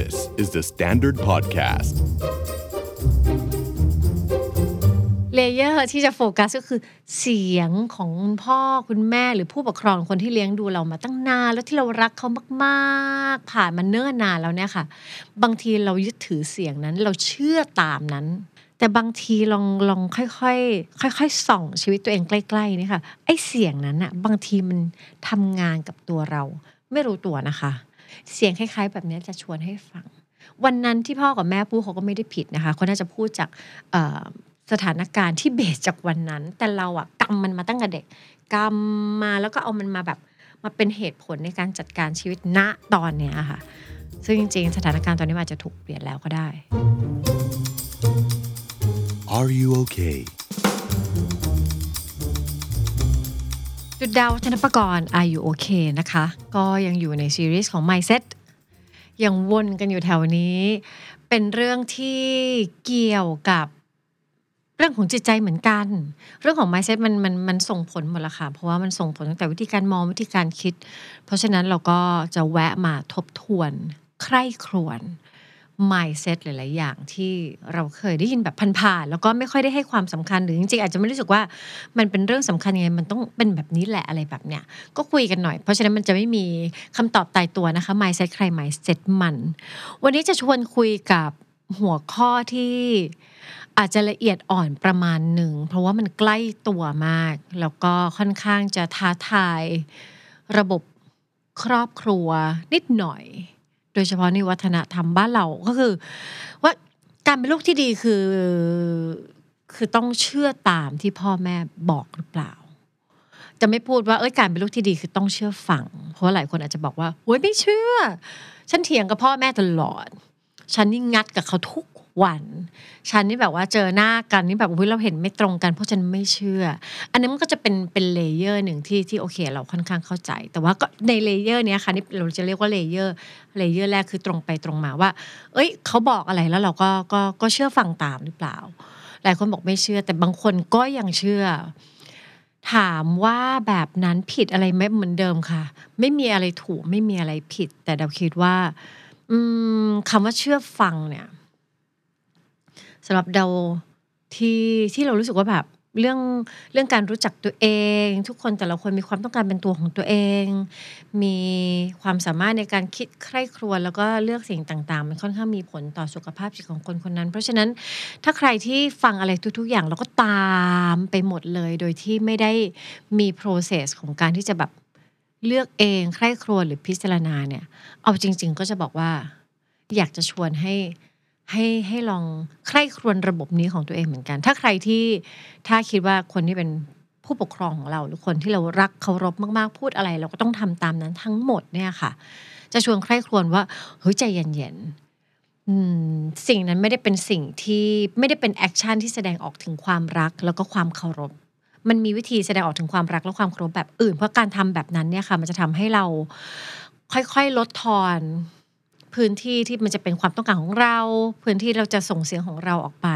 This is the Standard Podcast. layer ที่จะโฟกัสก็คือเสียงของคุณพ่อคุณแม่หรือผู้ปกครองคนที่เลี้ยงดูเรามาตั้งนานแล้วที่เรารักเขามากๆ ผ่านมาเนิ่นนานแล้วเนี่ยค่ะ บางทีเรายึดถือเสียงนั้นเราเชื่อตามนั้น แต่บางทีลองลองค่อยๆค่อยๆส่องชีวิตตัวเองใกล้ๆนี่ค่ะไอ้เสียงนั้นอะบางทีมันทำงานกับตัวเรา ไม่รู้ตัวนะคะ เสียงคล้ายๆ แบบนี้จะชวนให้ฟัง วันนั้นที่พ่อกับแม่พูดเขาก็ไม่ได้ผิดนะคะเขาน่าจะพูดจากสถานการณ์ที่เบสจากวันนั้น แต่เราอะกำมันมาตั้งแต่เด็กกำมมาแล้วก็เอามันมาแบบมาเป็นเหตุผลในการจัดการชีวิตณตอนเนี้ยค่ะ ซึ่งจริงๆ สถานการณ์ตอนนี้อาจจะถูกเปลี่ยนแล้วก็ได้ Are you okay? จุดดาวธนปกรณ์ Are you okay นะคะ ก็ยังอยู่ในซีรีส์ของ Mindset ยังวนกันอยู่แถวนี้ เป็นเรื่องที่เกี่ยวกับเรื่องของจิตใจเหมือนกัน เรื่องของ mindset มันมันมันส่งผลหมดละค่ะ เพราะว่ามันส่งผลตั้งแต่วิธีการมองวิธีการคิด เพราะฉะนั้นเราก็จะแวะมาทบทวน ใคร่ครวญ mindset หลาย ๆ อย่างที่เราเคยได้ยินแบบผ่านๆแล้วก็ไม่ค่อยได้ให้ความสำคัญหรือจริง ๆ อาจจะไม่รู้สึกว่ามันเป็นเรื่องสำคัญยังไงมันต้องเป็นแบบนี้แหละอะไรแบบเนี้ยก็คุยกันหน่อย เพราะฉะนั้นมันจะไม่มีคำตอบตายตัวนะคะ mindset ใคร mindset มัน วันนี้จะชวนคุยกับหัวข้อที่อาจจะละเอียดอ่อนประมาณหนึ่ง เพราะว่ามันใกล้ตัวมาก แล้วก็ค่อนข้างจะท้าทาย ระบบครอบครัวนิดหน่อย โดยเฉพาะในวัฒนธรรมบ้านเราก็คือ ว่าการเป็นลูกที่ดีคือ คือต้องเชื่อตามที่พ่อแม่บอกหรือเปล่า จะไม่พูดว่าเอ้ยการเป็นลูกที่ดีคือต้องเชื่อฟัง เพราะว่าหลายคนอาจจะบอกว่าโอ้ยไม่เชื่อ ฉันเถียงกับพ่อแม่ตลอด ฉันนี่งัดกับเขาทุก วัน ฉันนี่แบบว่าเจอหน้ากันนี่แบบอุ้ยเราเห็นไม่ตรงกันเพราะฉันไม่เชื่อ อันนี้มันก็จะเป็นเป็น layer หนึ่งที่ที่โอเค เราค่อนข้างเข้าใจ แต่ว่าก็ใน layer เนี้ยค่ะนี่เราจะเรียกว่า layerเลเยอร์แรกคือตรงไปตรงมาว่า เอ้ย เขาบอกอะไรแล้วเราก็ก็ก็เชื่อฟังตามหรือเปล่า หลายคนบอกไม่เชื่อ แต่บางคนก็ยังเชื่อถามว่าแบบนั้นผิดอะไรไหมเหมือนเดิมค่ะ ไม่มีอะไรถูกไม่มีอะไรผิด แต่เราคิดว่าอืมคำว่าเชื่อฟังเนี่ย สำหรับเราที่ที่เรารู้สึกว่าแบบเรื่องเรื่องการรู้จักตัวเอง ทุกคนแต่ละคนมีความต้องการเป็นตัวของตัวเอง มีความสามารถในการคิดใคร่ครวญแล้วก็เลือกสิ่งต่างๆ มันค่อนข้างมีผลต่อสุขภาพจิตของคนคนนั้น เพราะฉะนั้นถ้าใครที่ฟังอะไรทุก ๆ อย่างแล้วก็ตามไปหมดเลย โดยที่ไม่ได้มี process ของการที่จะแบบเลือกเองใคร่ครวญหรือพิจารณาเนี่ย เอาจริง ๆ ก็จะบอกว่า อยากจะชวนให้ ให้ให้ลองใคร่ครวญระบบนี้ของตัวเองเหมือนกัน ถ้าใครที่ถ้าคิดว่าคนที่เป็นผู้ปกครองของเรา หรือคนที่เรารักเคารพมากๆพูดอะไร เราก็ต้องทำตามนั้นทั้งหมดเนี่ยค่ะ จะชวนใคร่ครวญว่าเฮ้ยใจเย็นๆสิ่งนั้นไม่ได้เป็นสิ่งที่ไม่ได้เป็น action ที่แสดงออกถึงความรักแล้วก็ความเคารพมันมีวิธีแสดงออกถึงความรักและความเคารพแบบอื่น เพราะการทำแบบนั้นเนี่ยค่ะ มันจะทำให้เราค่อยๆลดทอน พื้นที่ที่มันจะเป็นความต้องการของเรา พื้นที่เราจะส่งเสียงของเราออกไป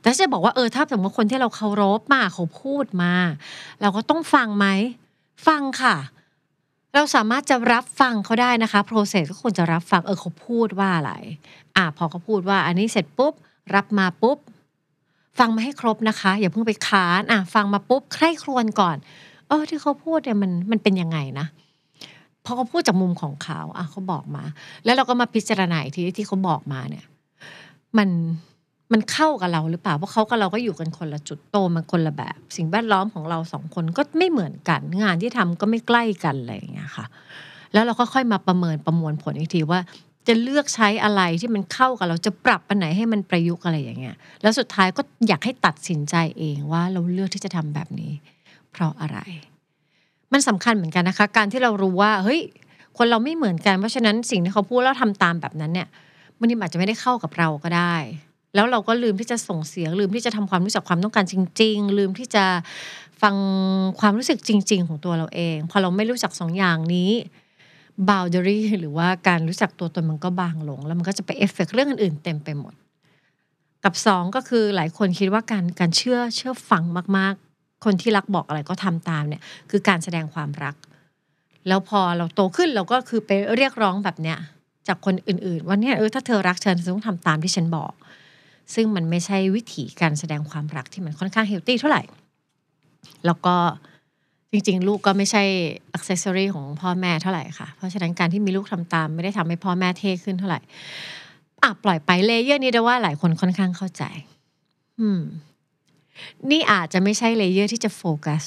แต่จะบอกว่าเออถ้าสมมติคนที่เราเคารพมาเขาพูดมา เราก็ต้องฟังไหมฟังค่ะ เราสามารถจะรับฟังเขาได้นะคะ process ก็ควรจะรับฟังเออเขาพูดว่าอะไรอะพอเขาพูดว่า อันนี้เสร็จปุ๊บ รับมาปุ๊บ ฟังมาให้ครบนะคะ อย่าเพิ่งไปค้านอะฟังมาปุ๊บใคร่ครวญก่อนเออที่เขาพูดเนี่ยมันมันเป็นยังไงนะ พอเขาพูดจากมุมของเขาอะเขาบอกมา แล้วเราก็มาพิจารณาอีกทีที่เขาบอกมาเนี่ย มันมันเข้ากับเราหรือเปล่า เพราะเขากับเราก็อยู่กันคนละจุดโตมันคนละแบบ สิ่งแวดล้อมของเราสองคนก็ไม่เหมือนกัน งานที่ทำก็ไม่ใกล้กันอะไรอย่างเงี้ยค่ะ แล้วเราก็ค่อยมาประเมินประมวลผลอีกทีว่า จะเลือกใช้อะไรที่มันเข้ากับเราจะปรับอันไหนให้มันประยุกต์อะไรอย่างเงี้ย แล้วสุดท้ายก็อยากให้ตัดสินใจเองว่าเราเลือกที่จะทำแบบนี้ เพราะอะไร มันสำคัญเหมือนกันนะคะ การที่เรารู้ว่าเฮ้ยคนเราไม่เหมือนกัน เพราะฉะนั้นสิ่งที่เขาพูดแล้วทำตามแบบนั้นเนี่ยมันอาจจะไม่ได้เข้ากับเราก็ได้ แล้วเราก็ลืมที่จะส่งเสียง ลืมที่จะทำความรู้จักความต้องการจริง ๆ ลืมที่จะฟังความรู้สึกจริง ๆ ของตัวเราเอง พอเราไม่รู้จักสองอย่างนี้ boundary หรือว่าการรู้จักตัวตนมันก็บางลง แล้วมันก็จะไปเอฟเฟกเรื่องอื่นๆเต็มไปหมด กับสองก็คือหลายคนคิดว่าการการเชื่อเชื่อฟังมาก คนที่รักบอกอะไรก็ทำตามเนี่ยคือการแสดงความรัก แล้วพอเราโตขึ้นเราก็คือไปเรียกร้องแบบเนี้ยจากคนอื่นๆว่าเนี่ยเออถ้าเธอรักฉันเธอต้องทำตามที่ฉันบอก ซึ่งมันไม่ใช่วิธีการแสดงความรักที่มันค่อนข้าง healthy เท่าไหร่ แล้วก็จริง ๆ ลูกก็ไม่ใช่ accessory ของพ่อแม่เท่าไหร่ค่ะ เพราะฉะนั้นการที่มีลูกทำตาม ไม่ได้ทำให้พ่อแม่เท่ขึ้นเท่าไหร่อะปล่อยไป layer นี้ได้ว่าหลายคนค่อนข้างเข้าใจ อืม นี่อาจจะไม่ใช่ layer ที่จะโฟกัส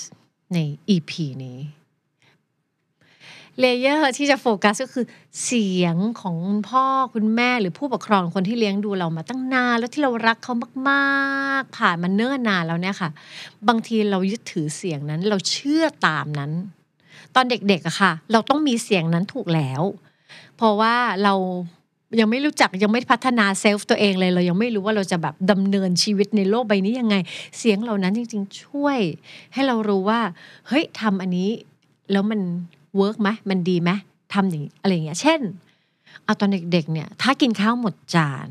ใน EP นี้ layer ที่จะโฟกัสก็คือเสียงของคุณพ่อคุณแม่หรือผู้ปกครองคนที่เลี้ยงดูเรามาตั้งนานแล้วที่เรารักเขามากๆ ผ่านมาเนิ่นนานแล้วเนี่ยค่ะ บางทีเรายึดถือเสียงนั้นเราเชื่อตามนั้น ตอนเด็กๆอะค่ะ เราต้องมีเสียงนั้นถูกแล้ว เพราะว่าเรา ยังไม่รู้จักยังไม่พัฒนา self ตัวเองเลยเรายังไม่รู้ว่าเราจะแบบดำเนินชีวิตในโลกใบนี้ยังไง เสียงเหล่านั้นจริง ๆ ช่วย ให้เรารู้ว่า เฮ้ยทำอันนี้ แล้วมัน work ไหมมันดีไหมทำอย่างอะไรอย่างเงี้ยเช่นเอาตอนเด็กๆเนี่ย ถ้ากินข้าวหมดจาน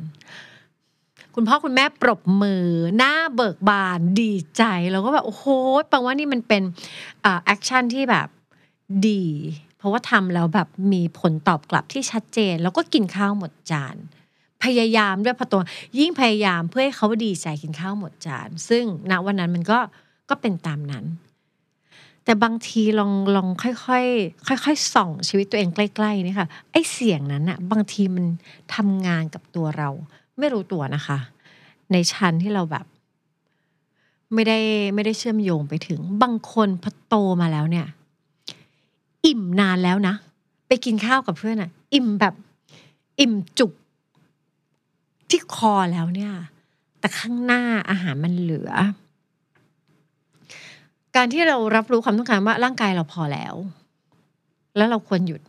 คุณพ่อคุณแม่ปรบมือ หน้าเบิกบานดีใจเราก็แบบ โอ้โหแปลว่านี่มันเป็น action ที่แบบดี เพราะว่าทำแล้วแบบมีผลตอบกลับที่ชัดเจน แล้วก็กินข้าวหมดจาน พยายามด้วยพอตัวยิ่งพยายามเพื่อให้เขาดีใจกินข้าวหมดจาน ซึ่งณวันนั้นมันก็ก็เป็นตามนั้น แต่บางทีลองลองค่อยๆค่อยๆส่องชีวิตตัวเองใกล้ๆนี่ค่ะไอ้เสียงนั้นอะบางทีมันทำงานกับตัวเรา ไม่รู้ตัวนะคะ ในชั้นที่เราแบบไม่ได้ไม่ได้เชื่อมโยงไปถึง บางคนพอโตมาแล้วเนี่ย อิ่มนานแล้วนะ ไปกินข้าวกับเพื่อนอะอิ่มแบบอิ่มจุกที่คอแล้วเนี่ย แต่ข้างหน้าอาหารมันเหลือ การที่เรารับรู้ความต้องการว่าร่างกายเราพอแล้ว แล้วเราควรหยุด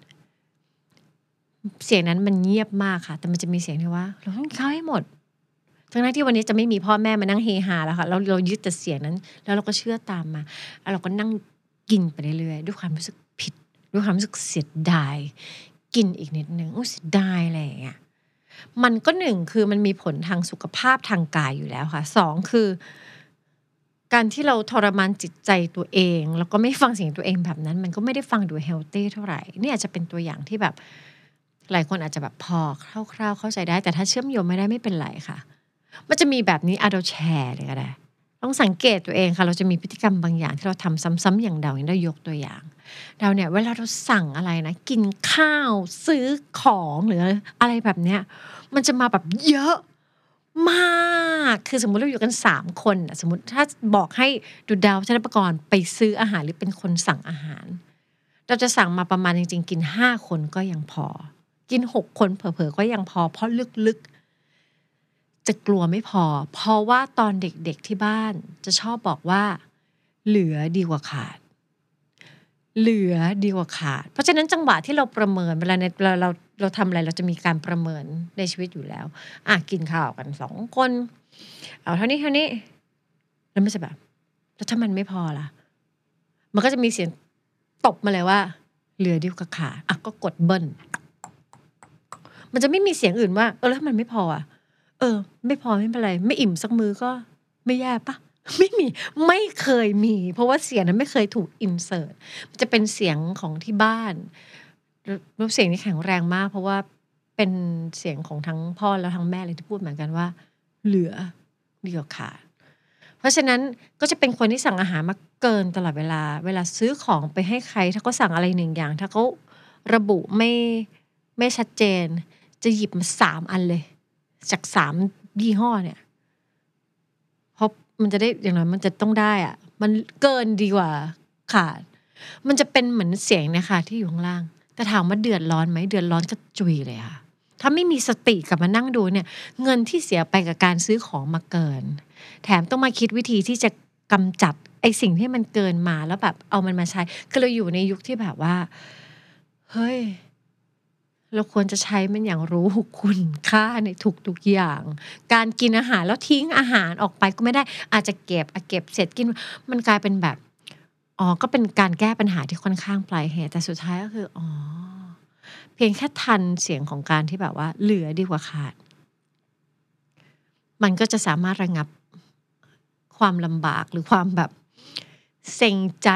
เสียงนั้นมันเงียบมากค่ะ แต่มันจะมีเสียงที่ว่า เราต้องกินข้าวให้หมดทั้งนั้นที่วันนี้จะไม่มีพ่อแม่มานั่งเฮฮาแล้วค่ะเราเรายึดแต่เสียงนั้น แล้วเราก็เชื่อตามมาแล้วเราก็นั่งกินไปเรื่อยๆด้วยความรู้สึก ด้วยความรู้สึกเสียดาย กินอีกนิดนึงโอ้เสียดายอะไรอย่างเงี้ยมันก็หนึ่งคือมันมีผลทางสุขภาพทางกายอยู่แล้วค่ะสองคือ การที่เราทรมานจิตใจตัวเอง แล้วก็ไม่ฟังเสียงตัวเองแบบนั้น มันก็ไม่ได้ฟังดูเฮลตี้เท่าไหร่นี่อาจจะเป็นตัวอย่างที่แบบ หลายคนอาจจะแบบพอคร่าวๆเข้าใจได้ แต่ถ้าเชื่อมโยงไม่ได้ไม่เป็นไรค่ะ มันจะมีแบบนี้อาเราแชร์เลยก็ได้ ต้องสังเกตตัวเองค่ะเราจะมีพฤติกรรมบางอย่างที่เราทำซ้ำๆอย่างเดาอย่างได้ยกตัวอย่างเราเนี่ยเวลาเราสั่งอะไรนะ กินข้าวซื้อของหรืออะไรแบบเนี้ยมันจะมาแบบเยอะมากคือสมมุติเราอยู่กันสามคนสมมติถ้าบอกให้ดูดาวชนประกรณ์ไปซื้ออาหารหรือเป็นคนสั่งอาหาร เราจะสั่งมาประมาณจริง ๆ กินห้าคนก็ยังพอ กินหกคนเผลอๆก็ยังพอ เพราะลึกๆ จะกลัวไม่พอ เพราะว่าตอนเด็กๆที่บ้านจะชอบบอกว่า เหลือดีกว่าขาด เหลือดีกว่าขาด เพราะฉะนั้นจังหวะที่เราประเมินเวลาในเราเราเราทำอะไรเราจะมีการประเมินในชีวิตอยู่แล้วอะกินข้าวกันสองคน เอาเท่านี้เท่านี้แล้วไม่ใช่แบบแล้วถ้ามันไม่พอล่ะ มันก็จะมีเสียงตบมาเลยว่า เหลือดีกว่าขาดอะก็กดเบิ้ลมันจะไม่มีเสียงอื่นว่า เออแล้วถ้ามันไม่พออะ ออ ไม่พอไม่เป็นไร ไม่อิ่มสักมือก็ไม่แย่ปะไม่มีไม่เคยมี เพราะว่าเสียงนั้นไม่เคยถูกอินเสิร์ตจะเป็นเสียงของที่บ้านรูปเสียงที่แข็งแรงมาก เพราะว่าเป็นเสียงของทั้งพ่อและทั้งแม่เลยที่พูดเหมือนกันว่า เหลือเดีกว่าขาดเพราะฉะนั้นก็จะเป็นคนที่สั่งอาหารมาเกินตลอดเวลา เวลาซื้อของไปให้ใคร ถ้าเขาสั่งอะไรหนึ่งอย่าง ถ้าเขาระบุไม่ไม่ชัดเจน จะหยิบมาสามอันเลย จากสามยี่ห้อเนี่ยเพราะมันจะได้อย่างน้อยมันจะต้องได้อะมันเกินดีกว่าขาด มันจะเป็นเหมือนเสียงนะคะที่อยู่ข้างล่าง แต่ถามว่าเดือดร้อนไหมเดือดร้อนก็จุยเลยค่ะถ้าไม่มีสติกลับมานั่งดูเนี่ย เงินที่เสียไปกับการซื้อของมาเกิน แถมต้องมาคิดวิธีที่จะกำจัดไอสิ่งที่มันเกินมาแล้วแบบเอามันมาใช้คือเราอยู่ในยุคที่แบบว่า เฮ้ย เราควรจะใช้มันอย่างรู้คุณค่าในทุกๆอย่าง การกินอาหารแล้วทิ้งอาหารออกไปก็ไม่ได้อาจจะเก็บอเก็บเสร็จกินมันกลายเป็นแบบอ๋อก็เป็นการแก้ปัญหาที่ค่อนข้างปลายเหตุแต่สุดท้ายก็คืออ๋อเพียงแค่ทันเสียงของการที่แบบว่า เหลือดีกว่าขาด มันก็จะสามารถระงับความลำบากหรือความแบบเซ็งใจ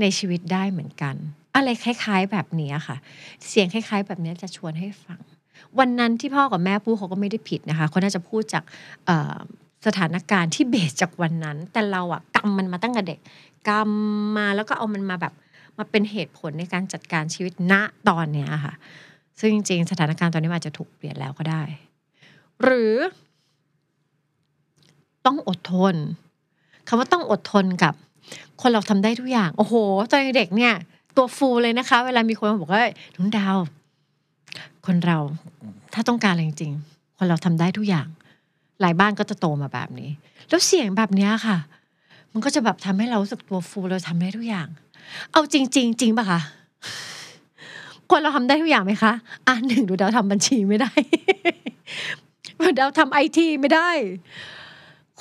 ในชีวิตได้เหมือนกัน อะไรคล้ายๆ แบบนี้ค่ะ เสียงคล้ายๆ แบบนี้จะชวนให้ฟัง วันนั้นที่พ่อกับแม่พูดเขาก็ไม่ได้ผิดนะคะเขาน่าจะพูดจากสถานการณ์ที่เบสจากวันนั้น แต่เราอะกำมันมาตั้งแต่เด็กกำมมาแล้วก็เอามันมาแบบมาเป็นเหตุผลในการจัดการชีวิตณตอนเนี้ยค่ะ ซึ่งจริง ๆ สถานการณ์ตอนนี้อาจจะถูกเปลี่ยนแล้วก็ได้ หรือ ต้องอดทนคำว่าต้องอดทนกับ คนเราทำได้ทุกอย่าง โอ้โหตอนเด็กเนี่ย ตัวฟูเลยนะคะ เวลามีคนมาบอกว่าน้องดาว คนเราถ้าต้องการอะไรจริงๆคนเราทำได้ทุกอย่าง หลายบ้านก็จะโตมาแบบนี้ แล้วเสียงแบบนี้ค่ะ มันก็จะแบบทำให้เรารู้สึกตัวฟูเราทำได้ทุกอย่าง เอาจริงๆจริงปะคะคนเราทำได้ทุกอย่างไหมคะอะหนึ่งดูดาวทำบัญชีไม่ได้ดาวทำไอทีไม่ได้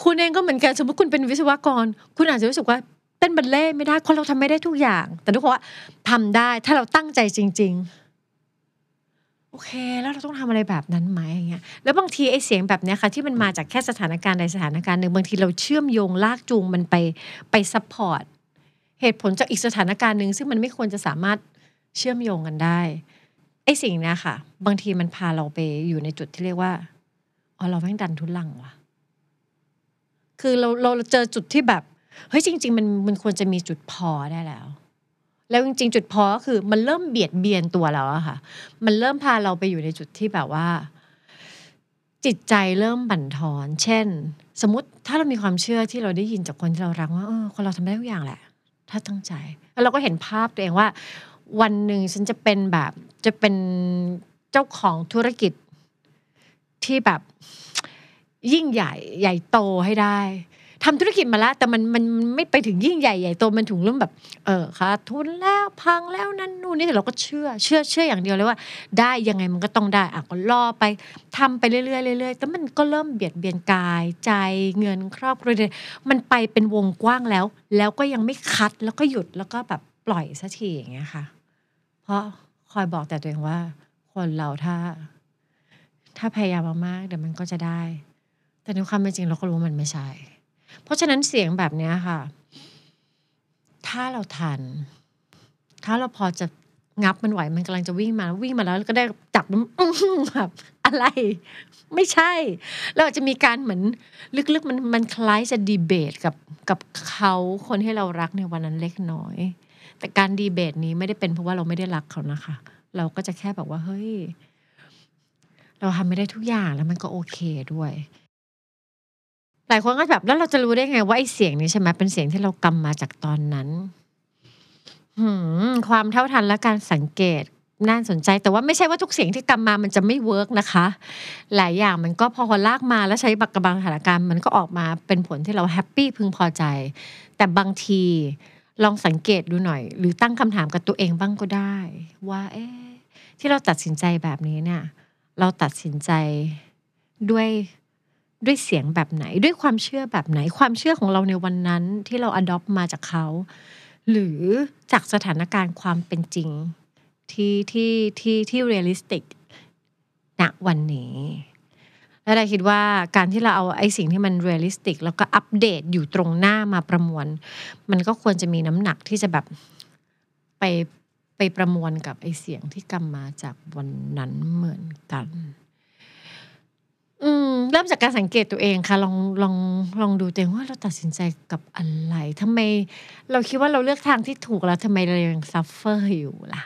คุณเองก็เหมือนกันสมมติคุณเป็นวิศวกร คุณอาจจะรู้สึกว่า เต้นบัลเล่ไม่ได้คนเราทำไม่ได้ทุกอย่าง แต่ทุกคนว่าทำได้ถ้าเราตั้งใจจริง ๆ โอเค แล้วเราต้องทำอะไรแบบนั้นไหมอย่างเงี้ยแล้วบางทีไอ้เสียงแบบเนี้ยค่ะ ที่มันมาจากแค่สถานการณ์ใดสถานการณ์หนึ่งบางทีเราเชื่อมโยงลากจูงมันไปไป support เหตุผลจากอีกสถานการณ์หนึ่งซึ่งมันไม่ควรจะสามารถเชื่อมโยงกันได้ไอ้สิ่งเนี้ยค่ะ บางทีมันพาเราไปอยู่ในจุดที่เรียกว่าอ๋อเราแม่งดันทุรังว่ะ คือเราเราเจอจุดที่แบบ เฮ้ยจริง ๆ มันมันควรจะมีจุดพอได้แล้ว แล้วจริง ๆ จุดพอก็คือมันเริ่มเบียดเบียนตัวเราอะค่ะ มันเริ่มพาเราไปอยู่ในจุดที่แบบว่า จิตใจเริ่มบั่นทอน เช่น สมมติถ้าเรามีความเชื่อที่เราได้ยินจากคนที่เรารักว่าเออคนเราทำได้ทุกอย่างแหละ ถ้าตั้งใจ แล้วเราก็เห็นภาพตัวเองว่า วันหนึ่งฉันจะเป็นแบบจะเป็นเจ้าของธุรกิจที่แบบยิ่งใหญ่ใหญ่โตให้ได้ ทำธุรกิจมาแล้วแต่มันมันไม่ไปถึงยิ่งใหญ่ใหญ่โตมันถึงเริ่มแบบ เออขาดทุนแล้วพังแล้วนั่นนู่นนี่แต่เราก็เชื่อเชื่อเชื่ออย่างเดียวเลยว่า ได้ยังไงมันก็ต้องได้อะก็รอไปทำไปเรื่อยๆเรื่อยๆแต่มันก็เริ่มเบียดเบียนกายใจเงินครอบครัวมันไปเป็นวงกว้างแล้ว แล้วก็ยังไม่คัดแล้วก็หยุดแล้วก็แบบปล่อยสักทีอย่างเงี้ยค่ะ เพราะคอยบอกแต่ตัวเองว่า คนเราถ้า ถ้าพยายามมากๆเดี๋ยวมันก็จะได้ แต่ในความเป็นจริงเราก็รู้มันไม่ใช่ เพราะฉะนั้นเสียงแบบเนี้ยค่ะ ถ้าเราทัน ถ้าเราพอจะงับมันไหวมันกำลังจะวิ่งมาวิ่งมาแล้วก็ได้จับมันอื้อหือแบบอะไร ไม่ใช่ เราอาจจะมีการเหมือนลึกๆมันมันคล้ายจะดีเบตกับกับเขาคนที่เรารักในวันนั้นเล็กน้อย แต่การดีเบตนี้ไม่ได้เป็นเพราะว่าเราไม่ได้รักเขานะคะ เราก็จะแค่แบบว่าเฮ้ย เราทำไม่ได้ทุกอย่างแล้วมันก็โอเคด้วย ลายคนก็แบบแล้วเราจะรู้ได้ไงว่าไอ้เสียงนี้ใช่ไหมเป็นเสียงที่เรากำมาจากตอนนั้นหืความเท่าทันและการสังเกตน่าสนใจ แต่ว่าไม่ใช่ว่าทุกเสียงที่กำมามันจะไม่ work นะคะ หลายอย่างมันก็พอลากมาแล้วใช้บักกระบังสถานการณ์มันก็ออกมาเป็นผลที่เรา happy พึงพอใจ แต่บางทีลองสังเกตดูหน่อย หรือตั้งคำถามกับตัวเองบ้างก็ได้ ว่าเอ๊ะที่เราตัดสินใจแบบนี้เนี่ย เราตัดสินใจด้วย ด้วยเสียงแบบไหน ด้วยความเชื่อแบบไหน ความเชื่อของเราในวันนั้นที่เรา adopt มาจากเขา หรือจากสถานการณ์ความเป็นจริงที่ที่ที่ที่ realistic ณวันนี้แล้วเราคิดว่าการที่เราเอาไอ้สิ่งที่มัน realistic แล้วก็อัปเดตอยู่ตรงหน้ามาประมวล มันก็ควรจะมีน้ำหนักที่จะแบบไปไปประมวลกับไอ้เสียงที่กำมาจากวันนั้นเหมือนกัน เริ่มจากการสังเกตตัวเองค่ะลองลองลองดูตัวเองว่าเราตัดสินใจกับอะไรทำไมเราคิดว่าเราเลือกทางที่ถูกแล้วทำไมเรายังซัฟเฟอร์อยู่ล่ะ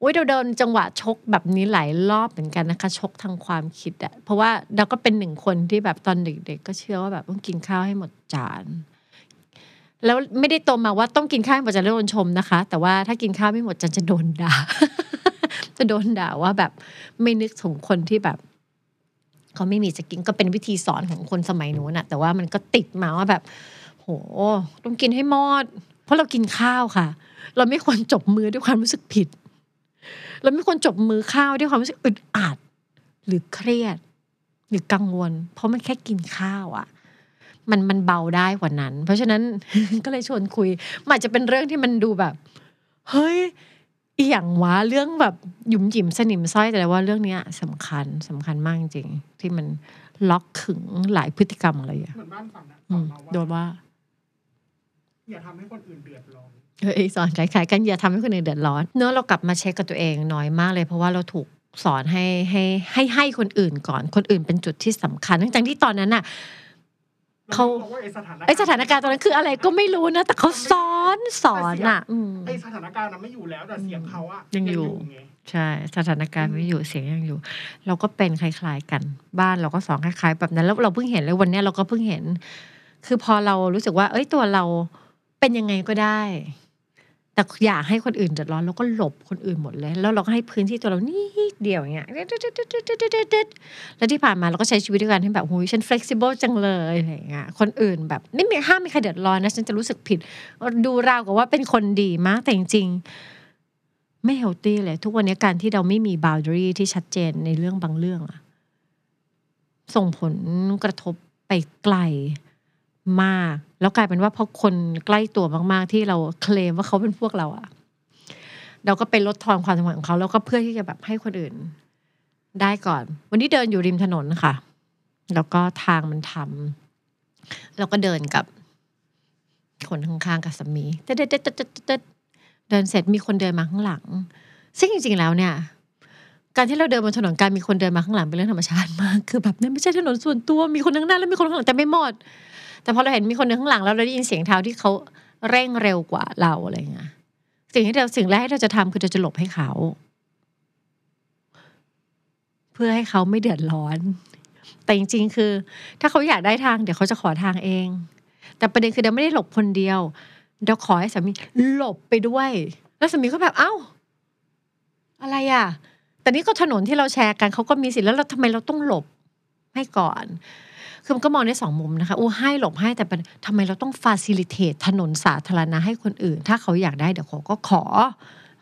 อุ้ยเราเดินจังหวะชกแบบนี้หลายรอบเหมือนกันนะคะ ชกทางความคิดอะเพราะว่าเราก็เป็นหนึ่งคนที่แบบตอนเด็กๆ ก็เชื่อว่าแบบต้องกินข้าวให้หมดจาน แล้วไม่ได้โตมาว่าต้องกินข้าวให้หมดจานแล้วโดนชมนะคะ แต่ว่าถ้ากินข้าวไม่หมดจานจะโดนด่าจะโดนด่าว่าแบบไม่นึกถึงคนที่แบบ เขาไม่มีจะกินก็เป็นวิธีสอนของคนสมัยนู้นอะแต่ว่ามันก็ติดมาว่าแบบ โหต้องกินให้หมดเพราะเรากินข้าวค่ะ เราไม่ควรจบมือด้วยความรู้สึกผิด เราไม่ควรจบมือข้าวด้วยความรู้สึกอึดอัดหรือเครียด หรือกังวล เพราะมันแค่กินข้าวอะมันมันเบาได้กว่านั้น เพราะฉะนั้นก็เลยชวนคุยมันอาจจะเป็นเรื่องที่มันดูแบบ เฮ้ย อหย่างวะเรื่องแบบหยุมหยิมสนิมสร้อยแต่ว่าเรื่องเนี้ยสำคัญสำคัญมากจริงๆที่มันล็อกขึงหลายพฤติกรรมอะไรอย่างเหมือนบ้านฝันนะสอือนมเราโดนว่าว่า อย่าทำให้คนอื่นเดือดร้อนเออสอนคล้ายๆกันอย่าทำให้คนอื่นเดือดร้อน เนื้อะเรากลับมาเช็คกับตัวเองน้อยมากเลย เพราะว่าเราถูกสอนให้ให้ให้ให้คนอื่นก่อน คนอื่นเป็นจุดที่สำคัญทั้งจากที่ตอนนั้นน่ะ เขารไม่รู้หรอกว่าไอ้สถานการณ์ไอสถานการณ์ตอนนั้นคืออะไรก็ไม่รู้นะ แต่เขาสอนสอนอะอืมไอ้สถานการณ์นั้นไม่อยู่แล้วแต่เสียงเขาอะยังอยู่ไงใช่ สถานการณ์ไม่อยู่เสียงยังอยู่ เราก็เป็นคล้ายๆกัน บ้านเราก็สอนคล้ายๆแบบนั้น แล้วเราเพิ่งเห็นเลยวันเนี้ยเราก็เพิ่งเห็น คือพอเรารู้สึกว่า เอ้ยตัวเราเป็นยังไงก็ได้ แต่อยากให้คนอื่นเดือดร้อนเราก็หลบคนอื่นหมดเลย แล้วเราก็ให้พื้นที่ตัวเรานิดเดียวอย่างเงี้ยแล้วที่ผ่านมาเราก็ใช้ชีวิตด้วยกันที่แบบหูยฉัน flexible จังเลยอะไรอย่างเงี้ยคนอื่นแบบไม่มีห้ามมีใครเดือดร้อนนะฉันจะรู้สึกผิด ดูราวกับว่าเป็นคนดีมากแต่จริงๆไม่เฮลตี้เลย ทุกวันนี้การที่เราไม่มี boundary ที่ชัดเจนในเรื่องบางเรื่องอะส่งผลกระทบไปไกล มาก แล้วกลายเป็นว่าพอคนใกล้ตัวมาก ๆ ที่เราเคลมว่าเขาเป็นพวกเราอะเราก็ไปลดทอนความสัมพันธ์ของเขาแล้วก็เพื่อที่จะแบบให้คนอื่น ได้ก่อน วันนี้เดินอยู่ริมถนนค่ะ แล้วก็ทางมันทำแล้วก็เดินกับคนข้างๆกับสามีเดเดเดเดินเสร็จมีคนเดินมาข้างหลัง ซึ่งจริงๆแล้วเนี่ย การที่เราเดินบนถนนการมีคนเดินมาข้างหลังเป็นเรื่องธรรมชาติมาก คือแบบนั่ไม่ใช่ถนนส่วนตัวมีคนข้างหน้าแล้วมีคนข้างหลังแต่ไม่หมด แต่พอเราเห็นมีคนเดินข้างหลังแล้วเราได้ยินเสียงเท้าที่เขาเร่งเร็วกว่าเราอะไรเงี้ยสิ่งที่เราสิ่งแรกที่เราจะทำคือเราจะหลบให้เขา เพื่อให้เขาไม่เดือดร้อน แต่จริง ๆ คือ ถ้าเขาอยากได้ทางเดี๋ยวเขาจะขอทางเอง แต่ประเด็นคือเดาไม่ได้หลบคนเดียวเดาขอให้สามีหลบไปด้วย แล้วสามีก็แบบเอ้า อะไรอะแต่นี่ก็ถนนที่เราแชร์กันเขาก็มีสิทธิ์แล้วเราทำไมเราต้องหลบให้ก่อน คือมันก็มองได้สองมุมนะคะอู้ให้หลบให้แต่เป็นทำไมเราต้องฟาซิลิเทตถนนสาธารณะให้คนอื่น ถ้าเขาอยากได้เดี๋ยวเขาก็ขอ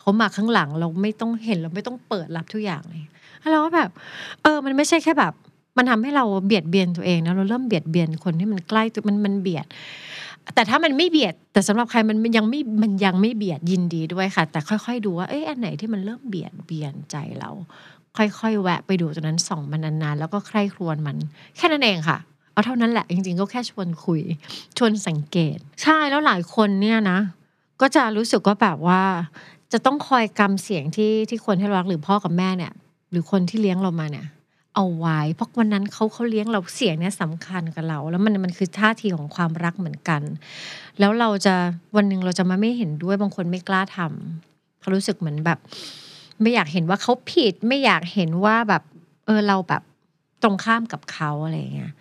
เขามาข้างหลังเราไม่ต้องเห็นเราไม่ต้องเปิดรับทุกอย่างเลยแล้วเราก็แบบ เออ มันไม่ใช่แค่แบบ มันทำให้เราเบียดเบียนตัวเองนะเราเริ่มเบียดเบียนคนที่มันใกล้ตัวมันมันเบียด แต่ถ้ามันไม่เบียด แต่สำหรับใครมันมันยังไม่มันยังไม่เบียดยินดีด้วยค่ะ แต่ค่อย ๆ ดูว่าเอ้ยอันไหนที่มันเริ่มเบียดเบียนใจเราค่อยๆ แวะไปดูตรงนั้นส่องมันนานๆ แล้วก็ใคร่ครวญมัน แค่นั้นเองค่ะ เอาเท่านั้นแหละจริงๆก็แค่ชวนคุย ชวนสังเกต ใช่แล้วหลายคนเนี่ยนะ ก็จะรู้สึกว่าแบบว่า จะต้องคอยกำเสียงที่ที่คนที่รักหรือพ่อกับแม่เนี่ย หรือคนที่เลี้ยงเรามาเนี่ยเอาไว้เพราะวันนั้นเขาเขาเลี้ยงเราเสียงเนี่ยสำคัญกับเรา แล้วมันมันคือท่าทีของความรักเหมือนกัน แล้วเราจะวันหนึ่งเราจะมาไม่เห็นด้วยบางคนไม่กล้าทำเขารู้สึกเหมือนแบบ ไม่อยากเห็นว่าเขาผิด ไม่อยากเห็นว่าแบบ เออเราแบบตรงข้ามกับเขาอะไรอย่างเงี้ย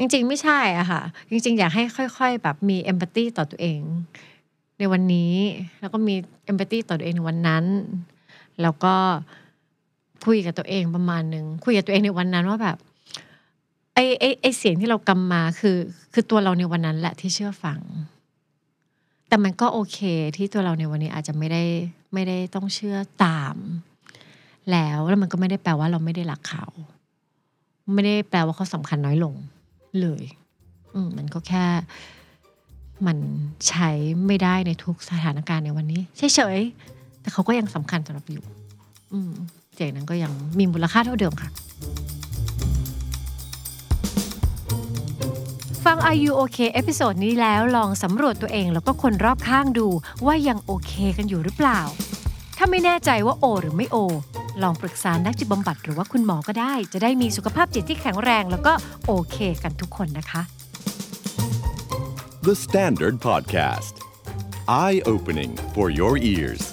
จริง ๆ ไม่ใช่อะค่ะ จริง ๆ อยากให้ค่อย ๆ แบบมีเอมพัตตีต่อตัวเอง ในวันนี้ แล้วก็มีเอมพัตตีต่อตัวเองในวันนั้น แล้วก็คุยกับตัวเองประมาณหนึ่งคุยกับตัวเองในวันนั้นว่าแบบไอ้ไอ้ไอ้เสียงที่เรากำมาคือ คือตัวเราในวันนั้นแหละที่เชื่อฟัง แต่มันก็โอเคที่ตัวเราในวันนี้อาจจะไม่ได้ไม่ได้ต้องเชื่อตาม แล้วแล้วมันก็ไม่ได้แปลว่าเราไม่ได้รักเขา ไม่ได้แปลว่าเขาสำคัญน้อยลง เลยมันก็แค่มันใช้ไม่ได้ในทุกสถานการณ์ในวันนี้เฉยๆแต่เขาก็ยังสำคัญสำหรับอยู่อืมเสียงนั้นก็ยังมีมูลค่าเท่าเดิมค่ะ ฟัง Are You OK episode นี้แล้วลองสำรวจตัวเองแล้วก็คนรอบข้างดูว่ายังโอเคกันอยู่หรือเปล่า ถ้าไม่แน่ใจว่าโอ หรือไม่โอ ลองปรึกษานักจิตบำบัดหรือว่าคุณหมอก็ได้ จะได้มีสุขภาพจิตที่แข็งแรง แล้วก็โอเคกันทุกคนนะคะ The Standard Podcast. Eye opening for your ears.